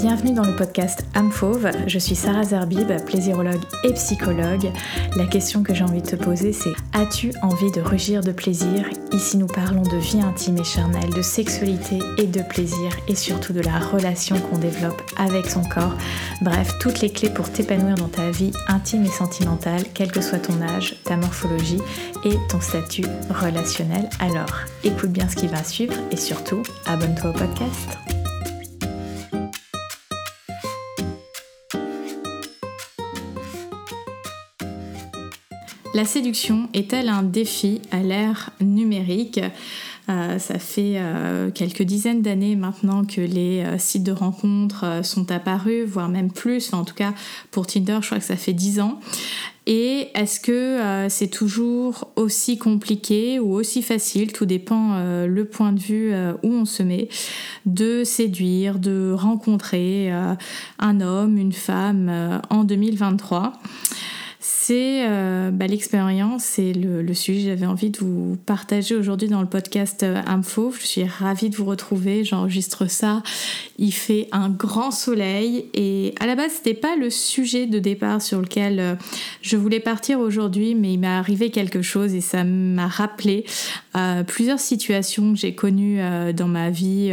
Bienvenue dans le podcast Âme. Je suis Sarah Zerbib, plaisirologue et psychologue. La question que j'ai envie de te poser, c'est As-tu envie de rugir de plaisir? Ici, nous parlons de vie intime et charnelle, de sexualité et de plaisir, et surtout de la relation qu'on développe avec son corps. Bref, toutes les clés pour t'épanouir dans ta vie intime et sentimentale, quel que soit ton âge, ta morphologie et ton statut relationnel. Alors, écoute bien ce qui va suivre et surtout, abonne-toi au podcast. La séduction est-elle un défi à l'ère numérique? Euh, ça fait euh, quelques dizaines d'années maintenant que les euh, sites de rencontres sont apparus, voire même plus. en tout cas, pour Tinder, je crois que ça fait dix ans. Et est-ce que c'est toujours aussi compliqué ou aussi facile, tout dépend le point de vue où on se met, de séduire, de rencontrer un homme, une femme en 2023 c'est euh, bah, l'expérience et le, sujet que j'avais envie de vous partager aujourd'hui dans le podcast euh, Info. Je suis ravie de vous retrouver. J'enregistre ça. Il fait un grand soleil et à la base, c'était pas le sujet de départ sur lequel euh, je voulais partir aujourd'hui, mais il m'est arrivé quelque chose et ça m'a rappelé plusieurs situations que j'ai connues dans ma vie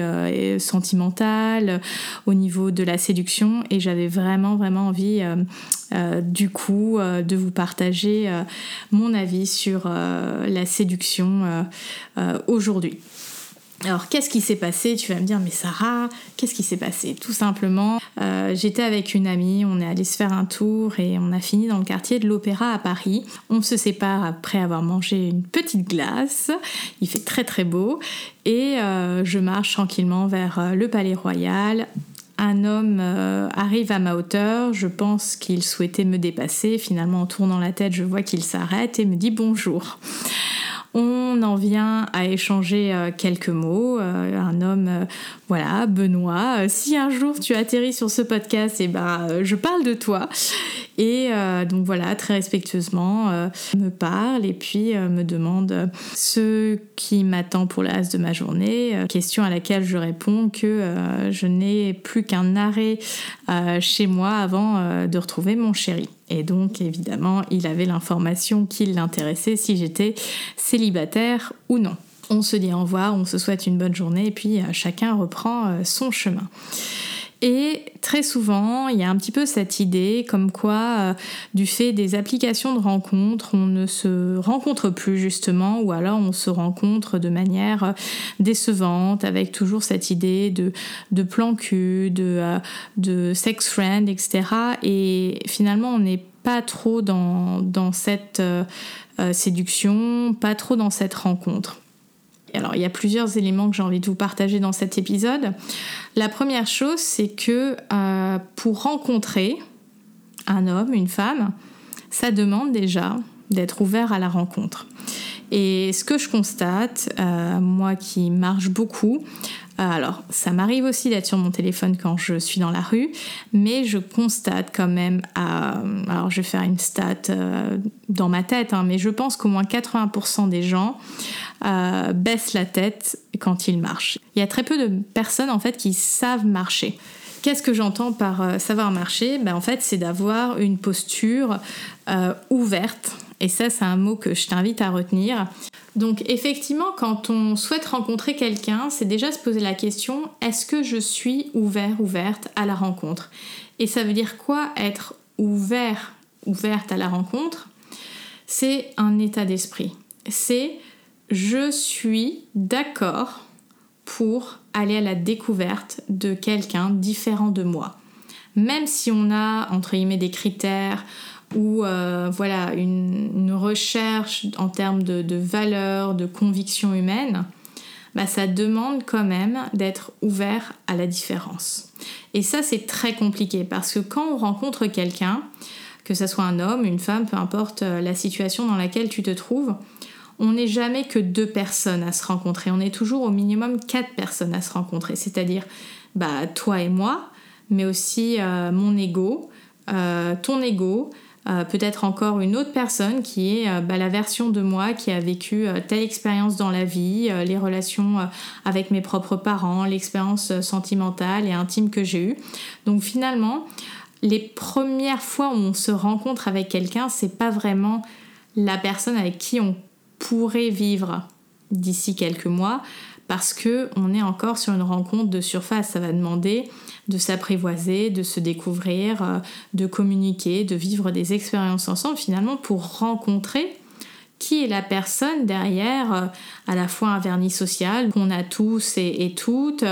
sentimentale, au niveau de la séduction et j'avais vraiment, vraiment envie du coup de vous partager euh, mon avis sur euh, la séduction euh, aujourd'hui. Alors qu'est-ce qui s'est passé? Tu vas me dire mais Sarah, qu'est-ce qui s'est passé? Tout simplement, j'étais avec une amie, on est allé se faire un tour et on a fini dans le quartier de l'Opéra à Paris. On se sépare après avoir mangé une petite glace, il fait très très beau. Et je marche tranquillement vers le Palais Royal. Un homme euh, arrive à ma hauteur, je pense qu'il souhaitait me dépasser, finalement en tournant la tête je vois qu'il s'arrête et me dit bonjour. On en vient à échanger euh, quelques mots. Euh, un homme, euh, voilà, Benoît. Si un jour tu atterris sur ce podcast, et eh ben, je parle de toi. Et donc voilà, très respectueusement, me parle et puis me demande ce qui m'attend pour le reste de ma journée. question à laquelle je réponds que je n'ai plus qu'un arrêt chez moi avant de retrouver mon chéri. Et donc, évidemment, il avait l'information qui l'intéressait si j'étais célibataire ou non. On se dit au revoir, on se souhaite une bonne journée et puis euh, chacun reprend euh, son chemin. Et très souvent, il y a un petit peu cette idée comme quoi, euh, du fait des applications de rencontres, on ne se rencontre plus justement, ou alors on se rencontre de manière euh, décevante, avec toujours cette idée de, plan cul, de, euh, sex friend, etc. Et finalement, on n'est pas trop dans cette séduction, pas trop dans cette rencontre. Alors, il y a plusieurs éléments que j'ai envie de vous partager dans cet épisode. La première chose, c'est que euh, pour rencontrer un homme, une femme, ça demande déjà d'être ouvert à la rencontre. Et ce que je constate, euh, moi qui marche beaucoup, alors ça m'arrive aussi d'être sur mon téléphone quand je suis dans la rue, mais je constate quand même, alors je vais faire une stat dans ma tête, hein, mais je pense qu'au moins 80% des gens baissent la tête quand ils marchent. Il y a très peu de personnes en fait qui savent marcher. Qu'est-ce que j'entends par savoir marcher? Ben, En fait, c'est d'avoir une posture ouverte et ça, c'est un mot que je t'invite à retenir. Donc effectivement, quand on souhaite rencontrer quelqu'un, c'est déjà se poser la question, est-ce que je suis ouvert, ouverte à la rencontre? Et ça veut dire quoi être ouvert, ouverte à la rencontre? C'est un état d'esprit. C'est je suis d'accord pour aller à la découverte de quelqu'un différent de moi. Même si on a, entre guillemets, des critères, ou euh, voilà une, recherche en termes de, valeurs, de convictions humaines, bah, ça demande quand même d'être ouvert à la différence. Et ça, c'est très compliqué parce que quand on rencontre quelqu'un, que ce soit un homme, une femme, peu importe euh, la situation dans laquelle tu te trouves, on n'est jamais que deux personnes à se rencontrer. On est toujours au minimum quatre personnes à se rencontrer. C'est-à-dire bah, toi et moi, mais aussi euh, mon ego, ton ego, euh, peut-être encore une autre personne qui est bah, la version de moi qui a vécu telle expérience dans la vie, les relations avec mes propres parents, l'expérience sentimentale et intime que j'ai eue. Donc finalement, les premières fois où on se rencontre avec quelqu'un, c'est pas vraiment la personne avec qui on pourrait vivre d'ici quelques mois parce que on est encore sur une rencontre de surface. Ça va demander de s'apprivoiser, de se découvrir, euh, de communiquer, de vivre des expériences ensemble finalement pour rencontrer qui est la personne derrière euh, à la fois un vernis social qu'on a tous et, toutes,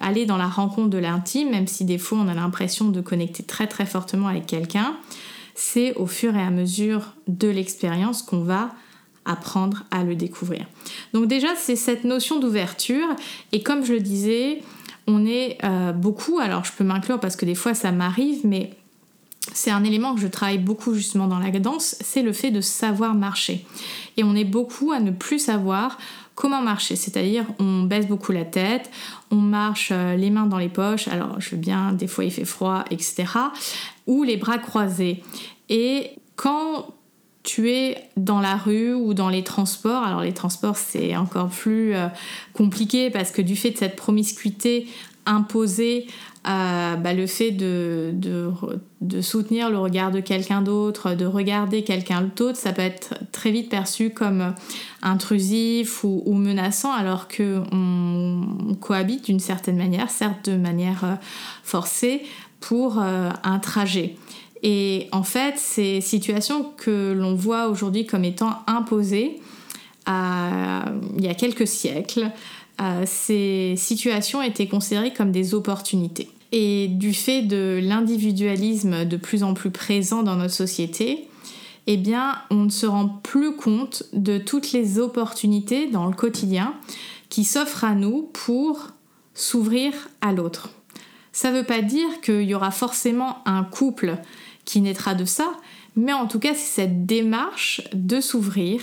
aller dans la rencontre de l'intime, même si des fois on a l'impression de connecter très très fortement avec quelqu'un, c'est au fur et à mesure de l'expérience qu'on va apprendre à le découvrir. Donc déjà, c'est cette notion d'ouverture. Et comme je le disais, on est euh, beaucoup, alors je peux m'inclure parce que des fois ça m'arrive, mais c'est un élément que je travaille beaucoup justement dans la danse, c'est le fait de savoir marcher. Et on est beaucoup à ne plus savoir comment marcher, c'est-à-dire on baisse beaucoup la tête, on marche euh, les mains dans les poches, alors je veux bien, des fois il fait froid, etc., ou les bras croisés. Et quand tu es dans la rue ou dans les transports. Alors les transports c'est encore plus euh, compliqué parce que du fait de cette promiscuité imposée, euh, bah, le fait de, de, soutenir le regard de quelqu'un d'autre, de regarder quelqu'un d'autre, ça peut être très vite perçu comme intrusif ou, menaçant alors qu'on cohabite d'une certaine manière, certes de manière euh, forcée, pour un trajet. Et en fait, ces situations que l'on voit aujourd'hui comme étant imposées il y a quelques siècles, euh, ces situations étaient considérées comme des opportunités. Et du fait de l'individualisme de plus en plus présent dans notre société, eh bien, on ne se rend plus compte de toutes les opportunités dans le quotidien qui s'offrent à nous pour s'ouvrir à l'autre. Ça ne veut pas dire qu'il y aura forcément un couple qui naîtra de ça, mais en tout cas c'est cette démarche de s'ouvrir,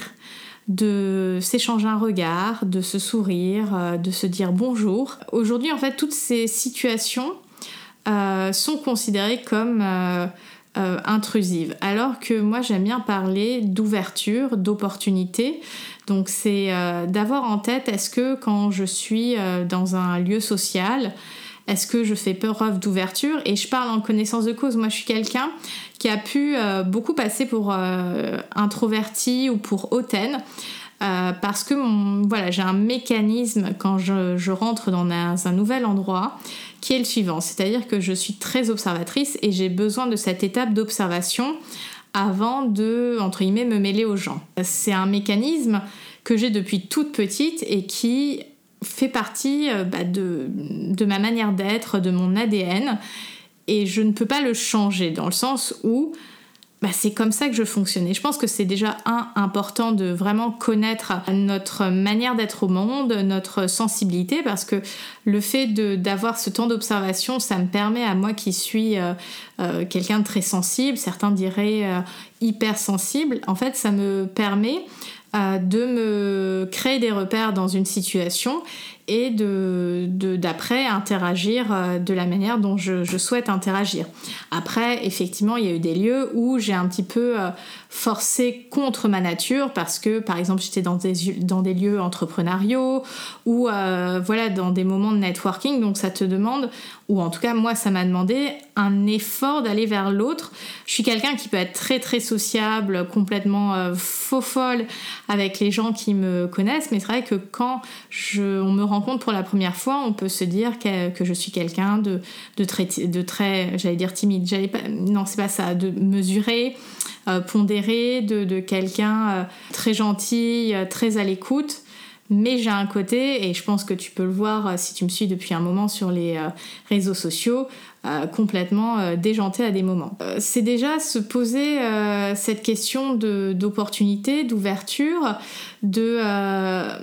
de s'échanger un regard, de se sourire, euh, de se dire bonjour. Aujourd'hui en fait toutes ces situations euh, sont considérées comme euh, intrusives, alors que moi j'aime bien parler d'ouverture, d'opportunité. Donc c'est d'avoir en tête est-ce que quand je suis dans un lieu social, est-ce que je fais preuve d'ouverture? Et je parle en connaissance de cause. Moi, je suis quelqu'un qui a pu euh, beaucoup passer pour euh, introverti ou pour hautaine. Euh, parce que voilà, j'ai un mécanisme quand je, rentre dans un, nouvel endroit qui est le suivant. C'est-à-dire que je suis très observatrice et j'ai besoin de cette étape d'observation avant de, entre guillemets, me mêler aux gens. C'est un mécanisme que j'ai depuis toute petite et qui fait partie euh, bah, de, ma manière d'être, de mon ADN, et je ne peux pas le changer dans le sens où bah, c'est comme ça que je fonctionne. je pense que c'est déjà un important de vraiment connaître notre manière d'être au monde, notre sensibilité, parce que le fait d'avoir ce temps d'observation, ça me permet à moi qui suis euh, euh, quelqu'un de très sensible, certains diraient hypersensible, en fait ça me permet de me créer des repères dans une situation et de, d'après interagir euh, de la manière dont je, souhaite interagir. Après, effectivement, il y a eu des lieux où j'ai un petit peu euh, forcé contre ma nature parce que, par exemple, j'étais dans des, dans des lieux entrepreneuriaux ou euh, voilà, dans des moments de networking, donc ça te demande, ou en tout cas, moi, ça m'a demandé un effort d'aller vers l'autre. Je suis quelqu'un qui peut être très très sociable, complètement faux folle avec les gens qui me connaissent, mais c'est vrai que quand je, on me rencontre pour la première fois, on peut se dire que, que je suis quelqu'un de, de, très, de très, j'allais dire timide, j'allais pas, non c'est pas ça, de mesuré, euh, pondéré, de, de quelqu'un euh, très gentil, euh, très à l'écoute. Mais j'ai un côté, et je pense que tu peux le voir si tu me suis depuis un moment sur les réseaux sociaux, complètement déjanté à des moments. c'est déjà se poser cette question d'opportunité, d'ouverture, de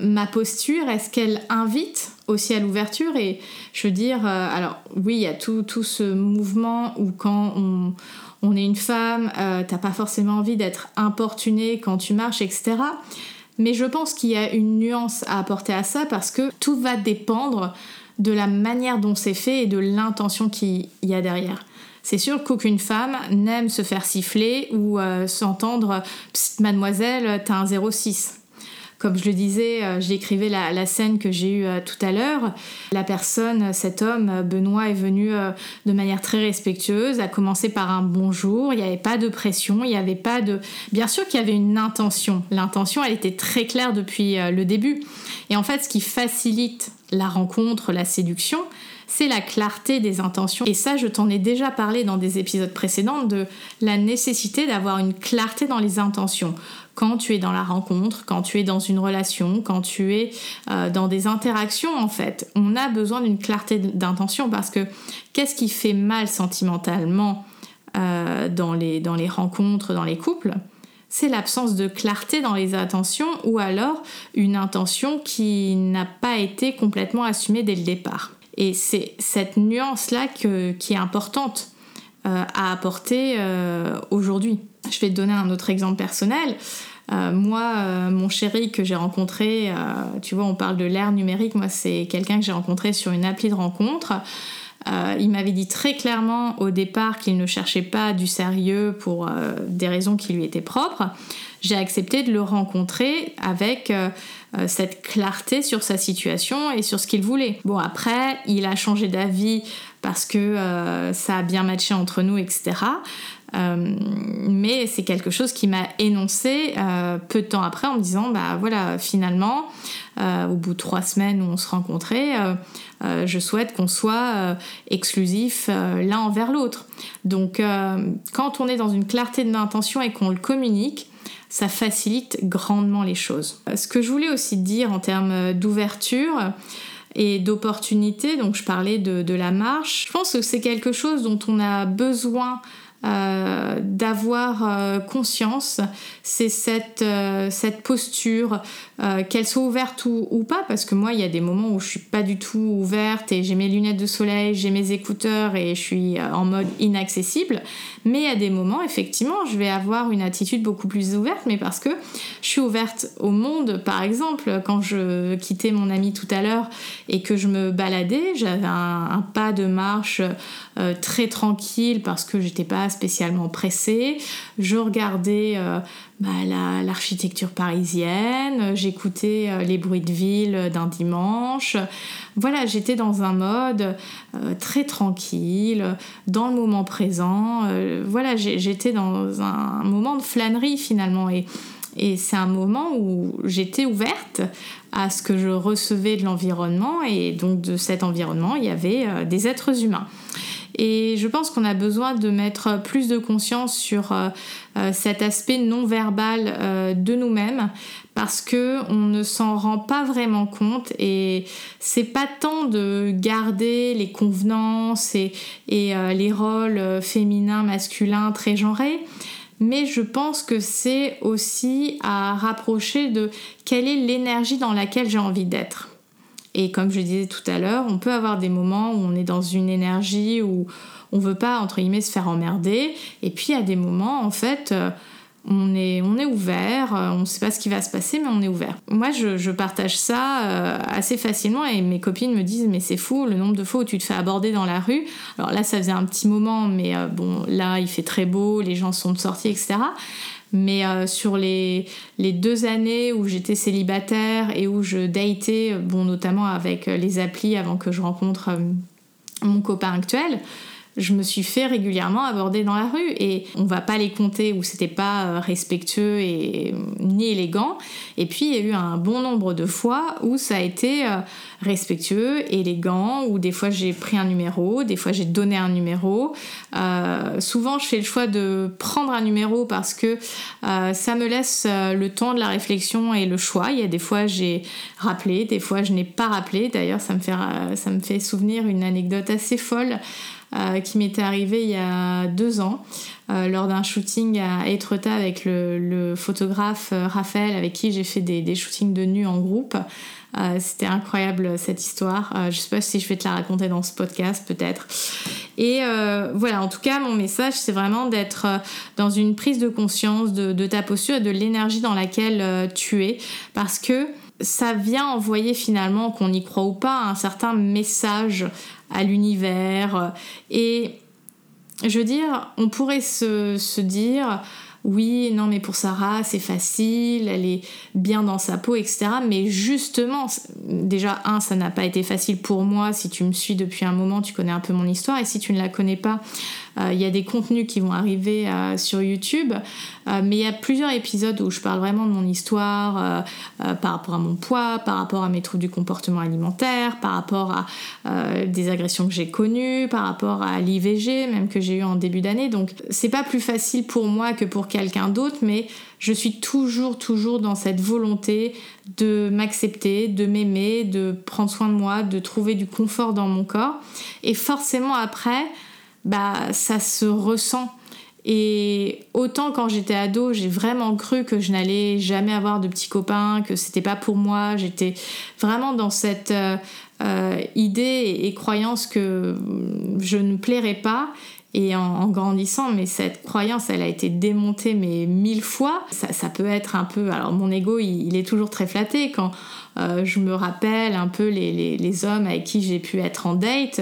ma posture, est-ce qu'elle invite aussi à l'ouverture? Et je veux dire, alors oui, il y a tout, tout ce mouvement où quand on on est une femme, euh, t'as pas forcément envie d'être importunée quand tu marches, etc. Mais je pense qu'il y a une nuance à apporter à ça parce que tout va dépendre de la manière dont c'est fait et de l'intention qu'il y a derrière. C'est sûr qu'aucune femme n'aime se faire siffler ou s'entendre mademoiselle, t'as un 06 comme je le disais, euh, j'écrivais la, scène que j'ai eue euh, tout à l'heure. La personne, cet homme, Benoît, est venu euh, de manière très respectueuse, a commencé par un bonjour, il n'y avait pas de pression, il n'y avait pas de... Bien sûr qu'il y avait une intention. L'intention, elle était très claire depuis le début. Et en fait, ce qui facilite la rencontre, la séduction, c'est la clarté des intentions. Et ça, je t'en ai déjà parlé dans des épisodes précédents de la nécessité d'avoir une clarté dans les intentions quand tu es dans la rencontre, quand tu es dans une relation, quand tu es euh, dans des interactions en fait. On a besoin d'une clarté d'intention parce que qu'est-ce qui fait mal sentimentalement euh, dans, les, rencontres, dans les couples? C'est l'absence de clarté dans les intentions ou alors une intention qui n'a pas été complètement assumée dès le départ. Et c'est cette nuance-là qui est importante euh, à apporter aujourd'hui. Je vais te donner un autre exemple personnel. Euh, moi, euh, mon chéri que j'ai rencontré, euh, tu vois, on parle de l'ère numérique, moi c'est quelqu'un que j'ai rencontré sur une appli de rencontre. il m'avait dit très clairement au départ qu'il ne cherchait pas du sérieux pour des raisons qui lui étaient propres. J'ai accepté de le rencontrer avec cette clarté sur sa situation et sur ce qu'il voulait. Bon, après, il a changé d'avis parce que ça a bien matché entre nous, etc. Euh, mais c'est quelque chose qui m'a énoncé euh, peu de temps après en me disant bah voilà finalement euh, au bout de trois semaines où on se rencontrait je souhaite qu'on soit exclusif l'un envers l'autre donc quand on est dans une clarté d'intention et qu'on le communique ça facilite grandement les choses. Ce que je voulais aussi dire en termes d'ouverture, et d'opportunité, donc je parlais de, de, la marche, je pense que c'est quelque chose dont on a besoin euh, d'avoir euh, conscience, c'est cette, euh, cette posture, qu'elle soit ouverte ou, pas, parce que moi, il y a des moments où je suis pas du tout ouverte et j'ai mes lunettes de soleil, j'ai mes écouteurs et je suis en mode inaccessible. Mais a des moments, effectivement, je vais avoir une attitude beaucoup plus ouverte, mais parce que je suis ouverte au monde. Par exemple, quand je quittais mon ami tout à l'heure et que je me baladais, j'avais un, pas de marche très tranquille parce que j'étais pas spécialement pressée. Je regardais euh, bah, l'architecture parisienne, j'écoutais euh, les bruits de ville d'un dimanche. Voilà, j'étais dans un mode euh, très tranquille, dans le moment présent. voilà, j'étais dans un moment de flânerie finalement. Et, et c'est un moment où j'étais ouverte à ce que je recevais de l'environnement. Et donc de cet environnement, il y avait des êtres humains. Et je pense qu'on a besoin de mettre plus de conscience sur euh, euh, cet aspect non verbal euh, de nous-mêmes. Parce que on ne s'en rend pas vraiment compte. Et c'est pas tant de garder les convenances et, et les rôles féminins, masculins très genrés, mais je pense que c'est aussi à rapprocher de quelle est l'énergie dans laquelle j'ai envie d'être. Et comme je disais tout à l'heure, on peut avoir des moments où on est dans une énergie où on veut pas, entre guillemets, se faire emmerder. Et puis, a des moments, en fait, euh, on est, on est ouvert, euh, on ne sait pas ce qui va se passer, mais on est ouvert. Moi, je, partage ça euh, assez facilement et mes copines me disent, mais c'est fou le nombre de fois où tu te fais aborder dans la rue. Alors là, ça faisait un petit moment, mais bon, là, il fait très beau, les gens sont sortis, etc. Mais euh, sur les, les, deux années où j'étais célibataire et où je datais, bon, notamment avec les applis avant que je rencontre euh, mon copain actuel, je me suis fait régulièrement aborder dans la rue et on va pas les compter où c'était pas euh, respectueux et ni élégant et puis il y a eu un bon nombre de fois où ça a été euh, respectueux, élégant, où des fois j'ai pris un numéro, des fois j'ai donné un numéro. Euh, souvent je fais le choix de prendre un numéro parce que ça me laisse le temps de la réflexion et le choix. Il y a des fois j'ai rappelé, des fois je n'ai pas rappelé. D'ailleurs ça me fait ça me fait souvenir une anecdote assez folle. Euh, qui m'était arrivé il y a deux ans euh, lors d'un shooting à Etretat avec le, photographe euh, Raphaël avec qui j'ai fait des, shootings de nu en groupe. C'était incroyable cette histoire. je sais pas si je vais te la raconter dans ce podcast peut-être. Et voilà, en tout cas, mon message, c'est vraiment d'être dans une prise de conscience de, de, ta posture et de l'énergie dans laquelle tu es. Parce que ça vient envoyer finalement, qu'on y croit ou pas, un certain message à l'univers. Et je veux dire, on pourrait se, dire oui, non, mais pour Sarah, c'est facile, elle est bien dans sa peau, etc. Mais justement, déjà, un, ça n'a pas été facile pour moi. Si tu me suis depuis un moment, tu connais un peu mon histoire. Et si tu ne la connais pas, il y a des contenus qui vont arriver euh, sur YouTube, euh, mais il y a plusieurs épisodes où je parle vraiment de mon histoire par rapport à mon poids, par rapport à mes troubles du comportement alimentaire, par rapport à des agressions que j'ai connues, par rapport à l'IVG même que j'ai eu en début d'année. Donc c'est pas plus facile pour moi que pour quelqu'un d'autre, mais je suis toujours, toujours dans cette volonté de m'accepter, de m'aimer, de prendre soin de moi, de trouver du confort dans mon corps. Et forcément après, bah ça se ressent. Et autant quand j'étais ado, j'ai vraiment cru que je n'allais jamais avoir de petits copains, que c'était pas pour moi. J'étais vraiment dans cette euh, euh, idée et, croyance que je ne plairais pas. Et en, grandissant, mais cette croyance, elle a été démontée mais mille fois. Ça, peut être un peu... Alors mon ego, il, est toujours très flatté quand euh, je me rappelle un peu les, les hommes avec qui j'ai pu être en date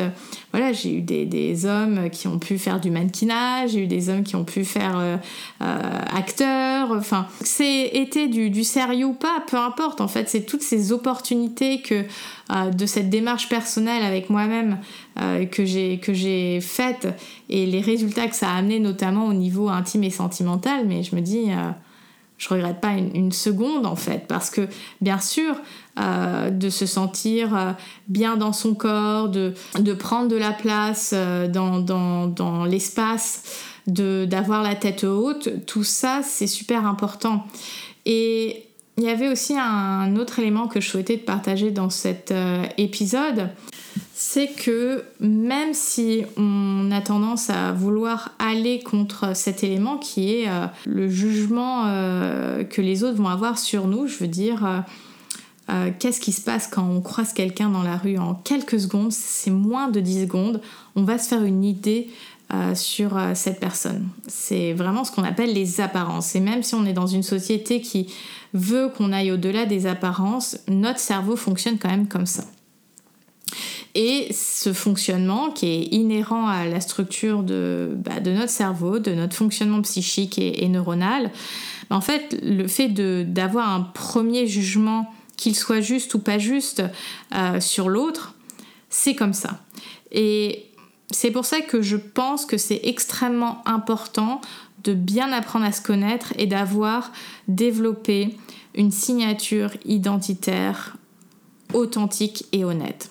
voilà, j'ai eu des, hommes qui ont pu faire du mannequinage, j'ai eu des hommes qui ont pu faire euh, euh, acteur. Enfin, c'est été du, sérieux ou pas, peu importe. En fait, c'est toutes ces opportunités que euh, de cette démarche personnelle avec moi-même que j'ai que j'ai faite et les résultats que ça a amené notamment au niveau intime et sentimental. Mais je me dis je regrette pas une, seconde en fait parce que bien sûr euh, de se sentir euh, bien dans son corps de, prendre de la place euh, dans l'espace d'avoir la tête haute tout ça c'est super important. Et il y avait aussi un autre élément que je souhaitais partager dans cet épisode c'est que même si on a tendance à vouloir aller contre cet élément qui est euh, le jugement euh, que les autres vont avoir sur nous, je veux dire, euh, qu'est-ce qui se passe quand on croise quelqu'un dans la rue en quelques secondes, c'est moins de 10 secondes, on va se faire une idée sur cette personne. C'est vraiment ce qu'on appelle les apparences. Et même si on est dans une société qui veut qu'on aille au-delà des apparences, notre cerveau fonctionne quand même comme ça. Et ce fonctionnement qui est inhérent à la structure de, bah, de notre cerveau, de notre fonctionnement psychique et, neuronal, en fait, le fait d'avoir un premier jugement, qu'il soit juste ou pas juste, euh, sur l'autre, c'est comme ça. Et c'est pour ça que je pense que c'est extrêmement important de bien apprendre à se connaître et d'avoir développé une signature identitaire authentique et honnête.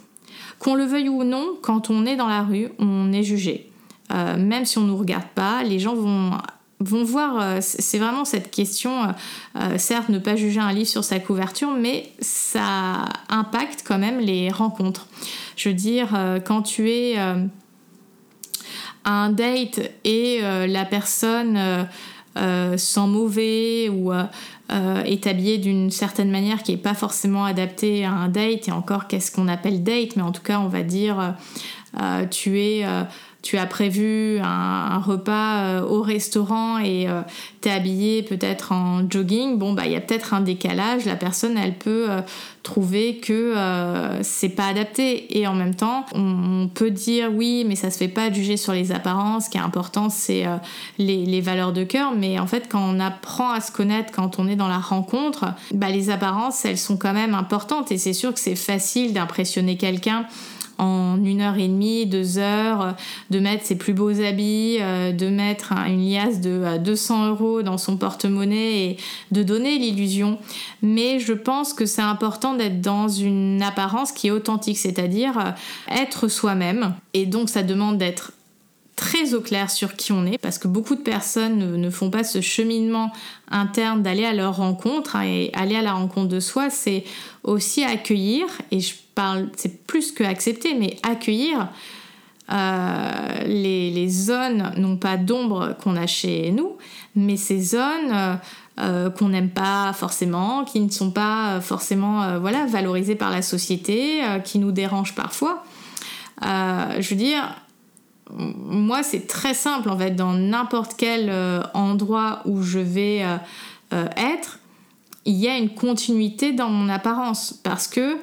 Qu'on le veuille ou non, quand on est dans la rue, on est jugé. Euh, même si on ne nous regarde pas, les gens vont voir, euh, c'est vraiment cette question, euh, certes ne pas juger un livre sur sa couverture, mais ça impacte quand même les rencontres. Je veux dire, quand tu es un date et la personne sent mauvais ou euh, est habillé d'une certaine manière qui n'est pas forcément adaptée à un date, et encore qu'est-ce qu'on appelle date, mais en tout cas on va dire euh, euh, tu es tu as prévu un, repas euh, au restaurant et euh, tu es habillé peut-être en jogging, bon, bah, il y a peut-être un décalage. La personne, elle peut euh, trouver que c'est pas adapté. Et en même temps, on, peut dire oui, mais ça se fait pas juger sur les apparences. Ce qui est important, c'est les, valeurs de cœur. Mais en fait, quand on apprend à se connaître, quand on est dans la rencontre, bah, les apparences, elles sont quand même importantes. Et c'est sûr que c'est facile d'impressionner quelqu'un en une heure et demie, deux heures, euh, de mettre ses plus beaux habits, euh, de mettre une liasse de 200 euros dans son porte-monnaie et de donner l'illusion. Mais je pense que c'est important d'être dans une apparence qui est authentique, c'est-à-dire euh, être soi-même. Et donc ça demande d'être très au clair sur qui on est, parce que beaucoup de personnes ne, font pas ce cheminement interne d'aller à leur rencontre, hein, et aller à la rencontre de soi, c'est aussi accueillir, et je parle, c'est plus que accepter, mais accueillir euh, les, zones, non pas d'ombre qu'on a chez nous, mais ces zones euh, euh, qu'on n'aime pas forcément, qui ne sont pas forcément voilà, valorisées par la société, qui nous dérangent parfois. je veux dire, moi, c'est très simple en fait, dans n'importe quel euh, endroit où je vais euh, euh, être, il y a une continuité dans mon apparence. Parce que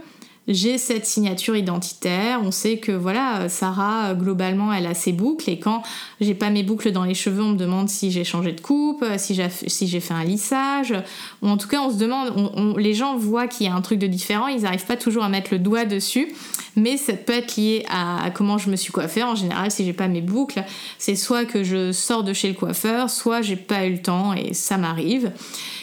j'ai cette signature identitaire. On sait que voilà, Sarah, globalement, elle a ses boucles. Et quand j'ai pas mes boucles dans les cheveux, on me demande si j'ai changé de coupe, si j'ai fait un lissage. En tout cas, on se demande, les gens voient qu'il y a un truc de différent. Ils n'arrivent pas toujours à mettre le doigt dessus. Mais ça peut être lié à comment je me suis coiffée. En général, si j'ai pas mes boucles, c'est soit que je sors de chez le coiffeur, soit j'ai pas eu le temps et ça m'arrive.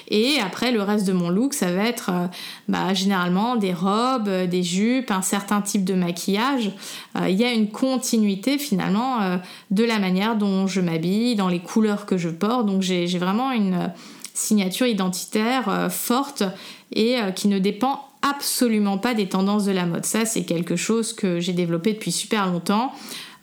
Et après, le reste de mon look, ça va être euh, bah, généralement des robes, euh, des jupes, un certain type de maquillage. Euh, il y a une continuité finalement de la manière dont je m'habille, dans les couleurs que je porte. Donc j'ai vraiment une signature identitaire forte et qui ne dépend absolument pas des tendances de la mode. Ça, c'est quelque chose que j'ai développé depuis super longtemps.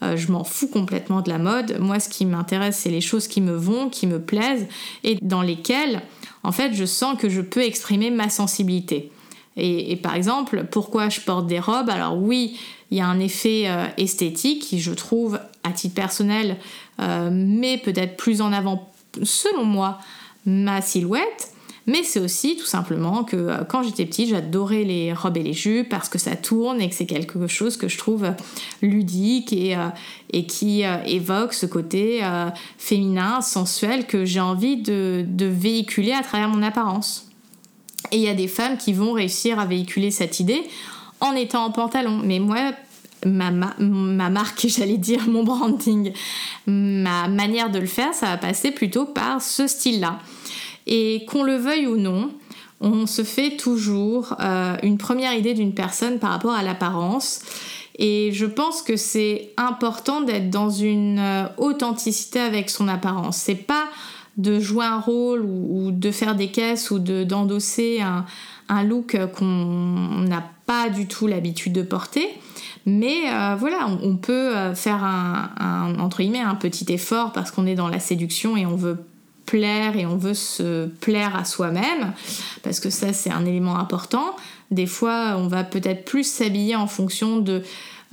je m'en fous complètement de la mode. Moi, ce qui m'intéresse, c'est les choses qui me vont, qui me plaisent et dans lesquelles en fait, je sens que je peux exprimer ma sensibilité. Et, par exemple, pourquoi je porte des robes? Alors oui, il y a un effet euh, esthétique qui, je trouve, à titre personnel, euh, met peut-être plus en avant, selon moi, ma silhouette. Mais c'est aussi tout simplement que euh, quand j'étais petite, j'adorais les robes et les jupes parce que ça tourne et que c'est quelque chose que je trouve ludique et, et qui évoque ce côté féminin, sensuel que j'ai envie de véhiculer à travers mon apparence. Et il y a des femmes qui vont réussir à véhiculer cette idée en étant en pantalon. Mais moi, ma, ma marque, j'allais dire, mon branding, ma manière de le faire, ça va passer plutôt par ce style-là. Et qu'on le veuille ou non, on se fait toujours euh, une première idée d'une personne par rapport à l'apparence. Et je pense que c'est important d'être dans une euh, authenticité avec son apparence. C'est pas de jouer un rôle ou, de faire des caisses ou d'endosser un, look qu'on n'a pas du tout l'habitude de porter. Mais euh, voilà, on, peut faire un, guillemets, un petit effort parce qu'on est dans la séduction et on veut plaire et on veut se plaire à soi-même, parce que ça c'est un élément important. Des fois, on va peut-être plus s'habiller en fonction de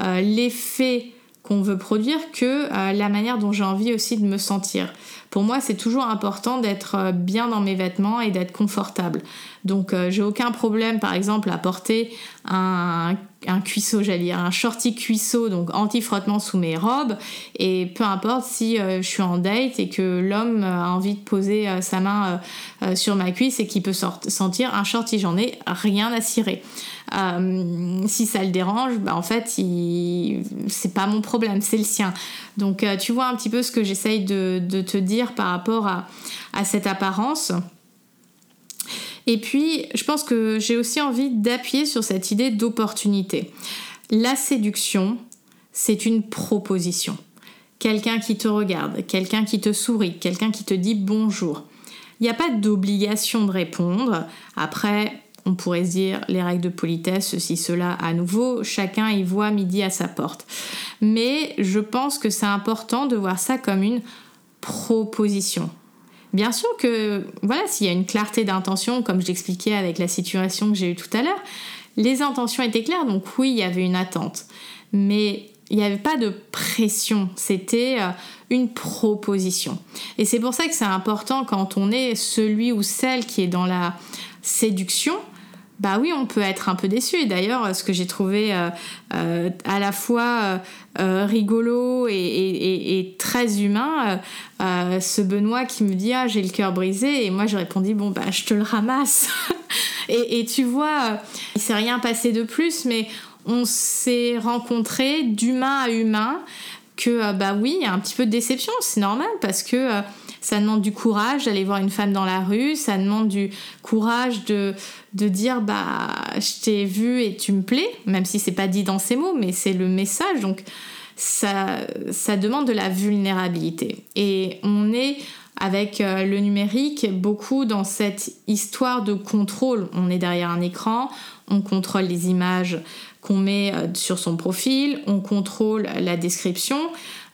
euh, l'effet qu'on veut produire que la manière dont j'ai envie aussi de me sentir. Pour moi, c'est toujours important d'être euh, bien dans mes vêtements et d'être confortable. Donc, euh, j'ai aucun problème, par exemple, à porter un, un cuisseau, j'allais dire, un shorty cuisseau, donc anti-frottement sous mes robes. Et peu importe si euh, je suis en date et que l'homme a envie de poser sa main sur ma cuisse et qu'il peut sentir un shorty, j'en ai rien à cirer. Euh, si ça le dérange, bah, en fait, c'est pas mon problème, c'est le sien. Donc, euh, tu vois un petit peu ce que j'essaye de, te dire par rapport à, cette apparence. Et puis, je pense que j'ai aussi envie d'appuyer sur cette idée d'opportunité. La séduction, c'est une proposition. Quelqu'un qui te regarde, quelqu'un qui te sourit, quelqu'un qui te dit bonjour. Il n'y a pas d'obligation de répondre. Après, on pourrait se dire les règles de politesse, ceci, cela, à nouveau, chacun y voit midi à sa porte. Mais je pense que c'est important de voir ça comme une proposition. Bien sûr que, voilà, s'il y a une clarté d'intention, comme je l'expliquais avec la situation que j'ai eue tout à l'heure, les intentions étaient claires, donc oui, il y avait une attente. Mais il n'y avait pas de pression, c'était euh, une proposition. Et c'est pour ça que c'est important quand on est celui ou celle qui est dans la séduction, bah oui, on peut être un peu déçu. Et d'ailleurs, ce que j'ai trouvé euh, euh, à la fois euh, rigolo et, très humain, ce Benoît qui me dit Ah, j'ai le cœur brisé. Et moi, j'ai répondu Bon, bah, je te le ramasse. et, tu vois, il s'est rien passé de plus, mais on s'est rencontrés d'humain à humain. Que, bah oui, il y a un petit peu de déception, c'est normal parce que ça demande du courage d'aller voir une femme dans la rue, ça demande du courage de, dire bah je t'ai vu et tu me plais, même si c'est pas dit dans ces mots, mais c'est le message. Donc ça, ça demande de la vulnérabilité. Et on est avec euh, le numérique beaucoup dans cette histoire de contrôle. On est derrière un écran, on contrôle les images qu'on met euh, sur son profil, on contrôle la description.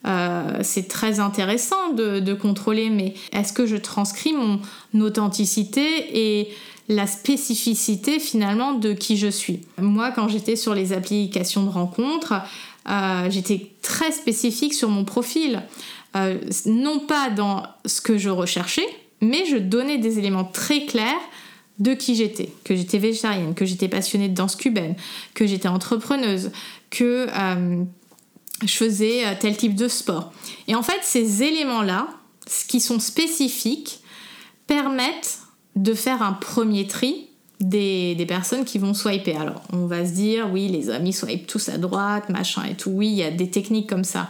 Euh, c'est très intéressant de, contrôler, mais est-ce que je transcris mon authenticité et la spécificité finalement de qui je suis? Moi, quand j'étais sur les applications de rencontres, euh, j'étais très spécifique sur mon profil. Euh, non pas dans ce que je recherchais, mais je donnais des éléments très clairs de qui j'étais, que j'étais végétarienne, que j'étais passionnée de danse cubaine, que j'étais entrepreneuse, que je faisais euh, tel type de sport. Et en fait, ces éléments-là, qui sont spécifiques, permettent de faire un premier tri des, personnes qui vont swiper. Alors, on va se dire, oui, les amis swipent tous à droite, machin et tout. Oui, il y a des techniques comme ça.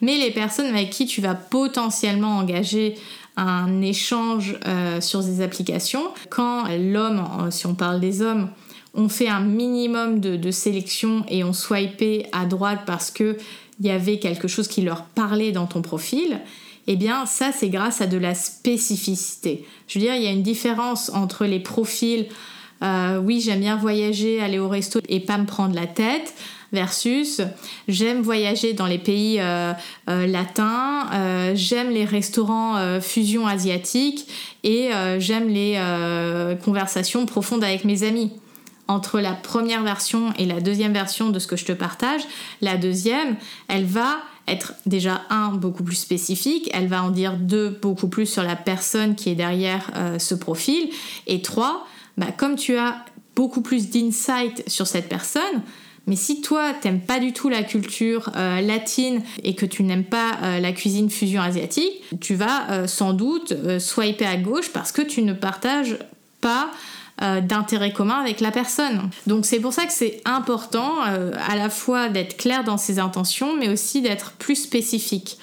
Mais les personnes avec qui tu vas potentiellement engager un échange euh, sur des applications, quand l'homme, si on parle des hommes, on fait un minimum de, sélection et on swipé à droite parce que il y avait quelque chose qui leur parlait dans ton profil, eh bien ça c'est grâce à de la spécificité. Je veux dire, il y a une différence entre les profils euh, oui j'aime bien voyager, aller au resto et pas me prendre la tête, versus j'aime voyager dans les pays euh, euh, latins, j'aime les restaurants fusion asiatiques et j'aime les conversations profondes avec mes amis. Entre la première version et la deuxième version de ce que je te partage, la deuxième, elle va être déjà un beaucoup plus spécifique, elle va en dire deux beaucoup plus sur la personne qui est derrière ce profil, et trois, bah, comme tu as beaucoup plus d'insight sur cette personne, mais si toi, t'aimes pas du tout la culture euh, latine et que tu n'aimes pas euh, la cuisine fusion asiatique, tu vas euh, sans doute swiper à gauche parce que tu ne partages pas d'intérêt commun avec la personne. Donc c'est pour ça que c'est important à la fois d'être clair dans ses intentions, mais aussi d'être plus spécifique.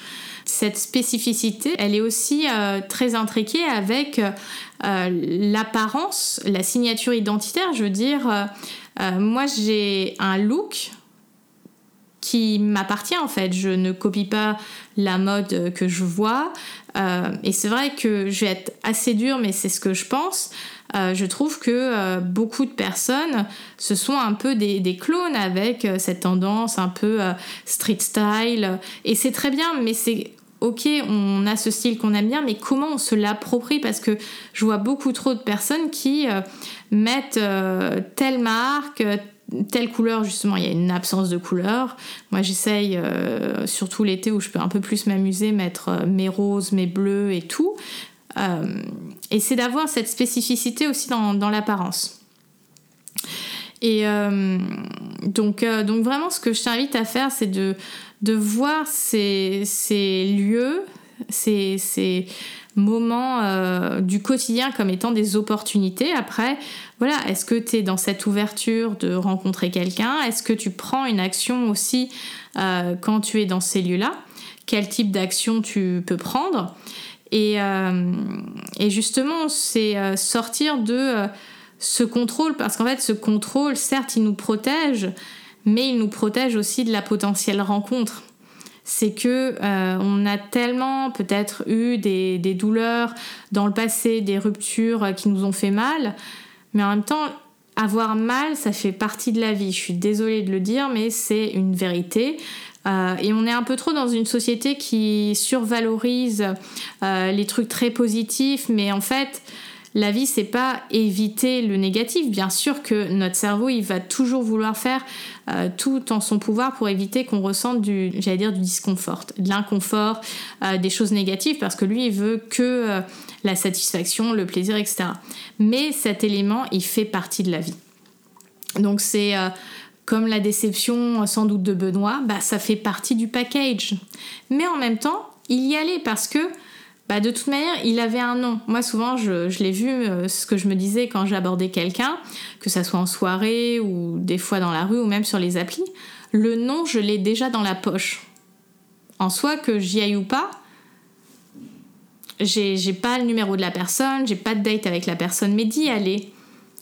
Cette spécificité, elle est aussi très intriquée avec l'apparence, la signature identitaire. Je veux dire, euh, moi, j'ai un look qui m'appartient en fait. Je ne copie pas la mode que je vois. Euh, et c'est vrai que je vais être assez dure, mais c'est ce que je pense. Euh, je trouve que beaucoup de personnes se sont un peu des, clones avec cette tendance un peu street style. Et c'est très bien, mais c'est ok, on a ce style qu'on aime bien, mais comment on se l'approprie? Parce que je vois beaucoup trop de personnes qui euh, mettent euh, telle marque, euh, telle couleur, justement, il y a une absence de couleur. Moi, j'essaye, surtout l'été où je peux un peu plus m'amuser, mettre mes roses, mes bleus et tout. Et c'est d'avoir cette spécificité aussi dans, l'apparence. Et donc, donc vraiment, ce que je t'invite à faire, c'est de de voir ces, lieux, ces, moments euh, du quotidien comme étant des opportunités. Après, voilà, est-ce que tu es dans cette ouverture de rencontrer quelqu'un? Est-ce que tu prends une action aussi euh, quand tu es dans ces lieux-là? Quel type d'action tu peux prendre? Et, euh, et, justement, c'est sortir de ce contrôle, parce qu'en fait, ce contrôle, certes, il nous protège, mais il nous protège aussi de la potentielle rencontre. C'est que euh, on a tellement peut-être eu des, douleurs dans le passé, des ruptures qui nous ont fait mal, mais en même temps, avoir mal, ça fait partie de la vie. Je suis désolée de le dire, mais c'est une vérité. Euh, et on est un peu trop dans une société qui survalorise euh, les trucs très positifs, mais en fait, la vie, c'est pas éviter le négatif. Bien sûr que notre cerveau, il va toujours vouloir faire euh, tout en son pouvoir pour éviter qu'on ressente du, j'allais dire, du disconfort, de l'inconfort, des choses négatives, parce que lui, il veut que la satisfaction, le plaisir, etc. Mais cet élément, il fait partie de la vie. Donc c'est comme la déception sans doute de Benoît, bah, ça fait partie du package. Mais en même temps, il y allait parce que bah, de toute manière, il avait un nom. Moi, souvent, je, l'ai vu, euh, ce que je me disais quand j'abordais quelqu'un, que ça soit en soirée ou des fois dans la rue ou même sur les applis, le nom, je l'ai déjà dans la poche. En soi, que j'y aille ou pas, j'ai pas le numéro de la personne, j'ai pas de date avec la personne, mais d'y aller,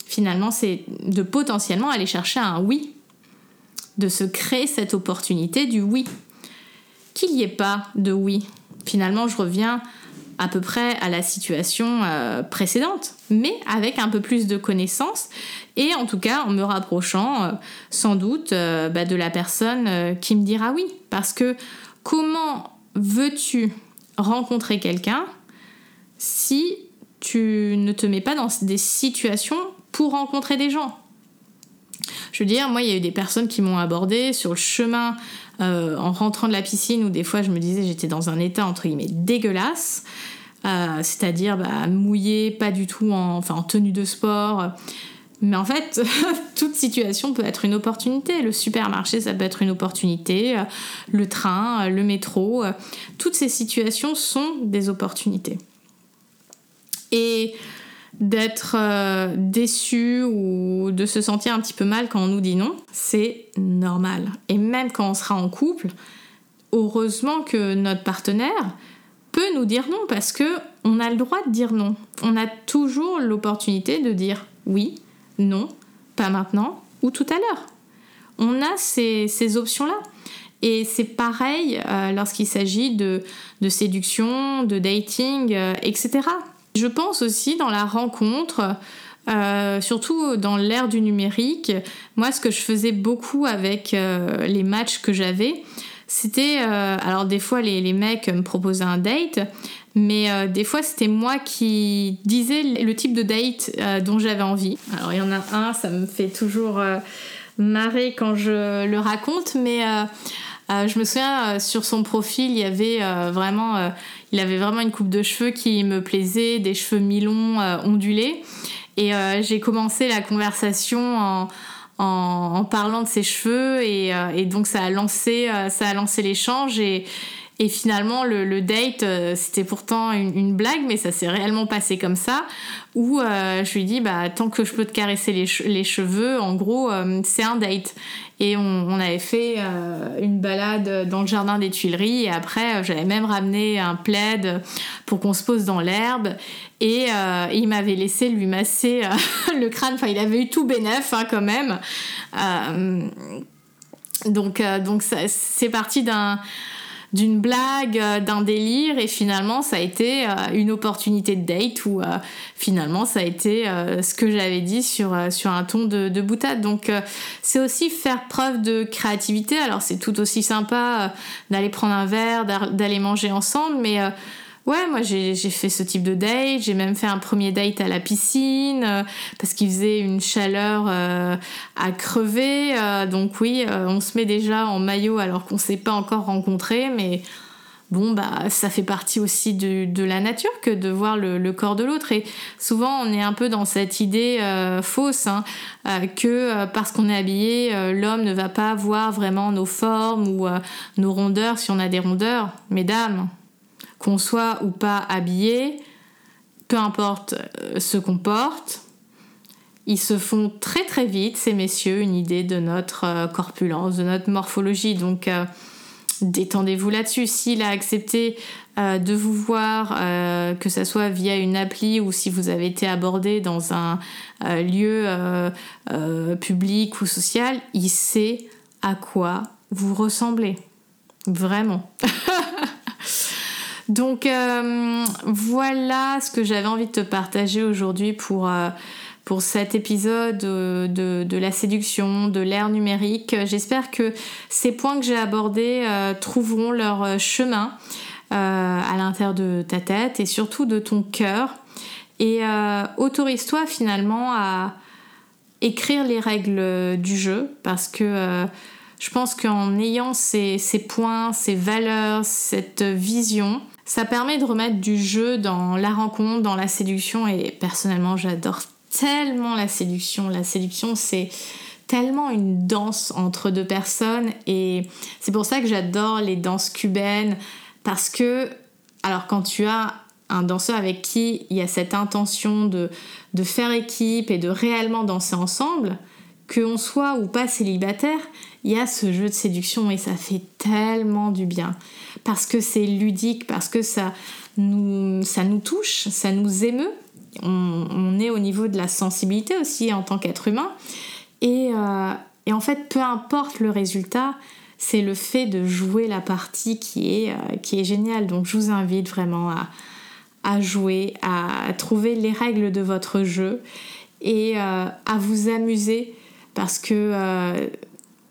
finalement, c'est de potentiellement aller chercher un oui, de se créer cette opportunité du oui. Qu'il n'y ait pas de oui. Finalement, je reviens à peu près à la situation euh, précédente, mais avec un peu plus de connaissances et en tout cas en me rapprochant euh, sans doute euh, bah, de la personne qui me dira oui. Parce que comment veux-tu rencontrer quelqu'un si tu ne te mets pas dans des situations pour rencontrer des gens? Je veux dire, moi, il y a eu des personnes qui m'ont abordé sur le chemin en rentrant de la piscine où des fois je me disais j'étais dans un état entre guillemets dégueulasse. c'est-à-dire bah, mouillé, pas du tout en, enfin, en tenue de sport. Mais en fait, toute situation peut être une opportunité. Le supermarché, ça peut être une opportunité. Le train, le métro, toutes ces situations sont des opportunités. Et d'être euh, déçu ou de se sentir un petit peu mal quand on nous dit non, c'est normal. Et même quand on sera en couple, heureusement que notre partenaire peut nous dire non parce que on a le droit de dire non. On a toujours l'opportunité de dire oui, non, pas maintenant ou tout à l'heure. On a ces, options-là. Et c'est pareil euh, lorsqu'il s'agit de, séduction, de dating, euh, etc. Je pense aussi dans la rencontre, euh, surtout dans l'ère du numérique, moi ce que je faisais beaucoup avec euh, les matchs que j'avais, c'était, euh, alors des fois les, mecs me proposaient un date, mais des fois c'était moi qui disais le type de date dont j'avais envie. Alors il y en a un, ça me fait toujours marrer quand je le raconte, mais je me souviens sur son profil, il y avait vraiment il avait vraiment une coupe de cheveux qui me plaisait, des cheveux mi-longs, euh, ondulés. Et euh, j'ai commencé la conversation en, parlant de ses cheveux et, euh, donc ça a lancé, ça lancé l'échange et, et finalement, le, date, euh, c'était pourtant une, blague, mais ça s'est réellement passé comme ça, où euh, je lui dis, bah, tant que je peux te caresser les, cheveux, en gros, euh, c'est un date. Et on, avait fait une balade dans le jardin des Tuileries, et après, j'avais même ramené un plaid pour qu'on se pose dans l'herbe, et, il m'avait laissé lui masser le crâne, enfin, il avait eu tout bénef hein, quand même. donc, donc c'est parti d'un d'une blague, euh, d'un délire, et finalement ça a été euh, une opportunité de date où euh, finalement ça a été ce que j'avais dit sur, un ton de boutade. Donc c'est aussi faire preuve de créativité. Alors c'est tout aussi sympa d'aller prendre un verre, d'aller manger ensemble, mais Ouais, moi j'ai fait ce type de date, j'ai même fait un premier date à la piscine euh, parce qu'il faisait une chaleur euh, à crever. Euh, donc oui, on se met déjà en maillot alors qu'on s'est pas encore rencontré, mais bon bah ça fait partie aussi de, la nature que de voir le, corps de l'autre. Et souvent on est un peu dans cette idée fausse hein, que parce qu'on est habillé, l'homme ne va pas voir vraiment nos formes ou nos rondeurs si on a des rondeurs. Mesdames, qu'on soit ou pas habillé, peu importe euh, ce qu'on porte, ils se font très très vite, ces messieurs, une idée de notre euh, corpulence, de notre morphologie. Donc euh, détendez-vous là-dessus. S'il a accepté de vous voir, que ce soit via une appli ou si vous avez été abordé dans un lieu public ou social, il sait à quoi vous ressemblez. Vraiment. Donc euh, voilà ce que j'avais envie de te partager aujourd'hui pour, euh, cet épisode de, la séduction, de l'ère numérique. J'espère que ces points que j'ai abordés euh, trouveront leur chemin à l'intérieur de ta tête et surtout de ton cœur. Et autorise-toi finalement à écrire les règles du jeu parce que je pense qu'en ayant ces, points, ces valeurs, cette vision, ça permet de remettre du jeu dans la rencontre, dans la séduction. Et personnellement, j'adore tellement la séduction. La séduction, c'est tellement une danse entre deux personnes. Et c'est pour ça que j'adore les danses cubaines. Parce que, alors quand tu as un danseur avec qui il y a cette intention de, de faire équipe et de réellement danser ensemble, qu'on soit ou pas célibataire, il y a ce jeu de séduction et ça fait tellement du bien. Parce que c'est ludique, parce que ça nous, touche, ça nous émeut. On, est au niveau de la sensibilité aussi en tant qu'être humain. Et, euh, et, en fait, peu importe le résultat, c'est le fait de jouer la partie qui est, euh, qui est génial. Donc je vous invite vraiment à, à jouer, à trouver les règles de votre jeu et euh, à vous amuser parce que euh,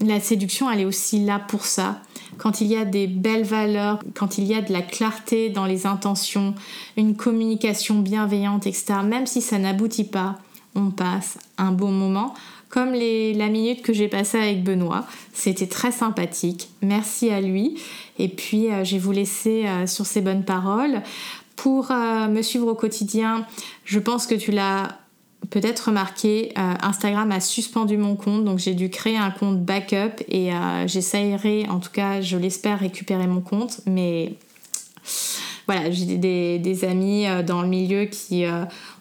la séduction, elle est aussi là pour ça. Quand il y a des belles valeurs, quand il y a de la clarté dans les intentions, une communication bienveillante, etc., même si ça n'aboutit pas, on passe un bon moment. Comme la minute que j'ai passée avec Benoît, c'était très sympathique. Merci à lui. Et puis, euh, je vais vous laisser euh, sur ces bonnes paroles. Pour me suivre au quotidien, je pense que tu l'as peut-être remarqué, Instagram a suspendu mon compte, donc j'ai dû créer un compte backup et j'essayerai, en tout cas, je l'espère, récupérer mon compte, mais voilà, j'ai des, amis dans le milieu qui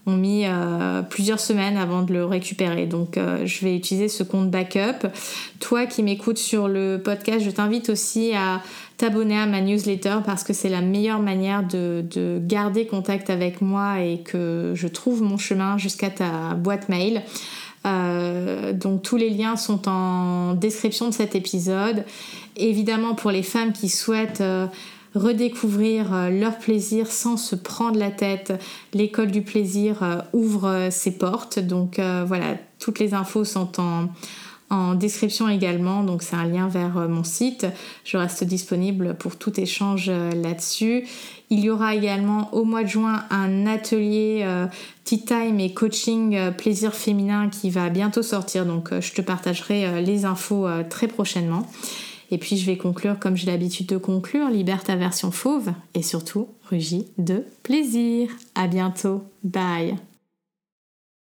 ont mis euh, plusieurs semaines avant de le récupérer. Donc euh, je vais utiliser ce compte backup. Toi qui m'écoutes sur le podcast, je t'invite aussi à t'abonner à ma newsletter parce que c'est la meilleure manière de, garder contact avec moi et que je trouve mon chemin jusqu'à ta boîte mail. Euh, donc tous les liens sont en description de cet épisode. Évidemment pour les femmes qui souhaitent redécouvrir euh, leur plaisir sans se prendre la tête. L'école du plaisir euh, ouvre euh, ses portes. Donc voilà, toutes les infos sont en, description également, donc c'est un lien vers mon site. Je reste disponible pour tout échange là-dessus. Il y aura également au mois de juin un atelier Tea Time et coaching plaisir féminin qui va bientôt sortir, donc je te partagerai les infos très prochainement. Et puis je vais conclure comme j'ai l'habitude de conclure, libère ta version fauve et surtout rugis de plaisir. À bientôt. Bye.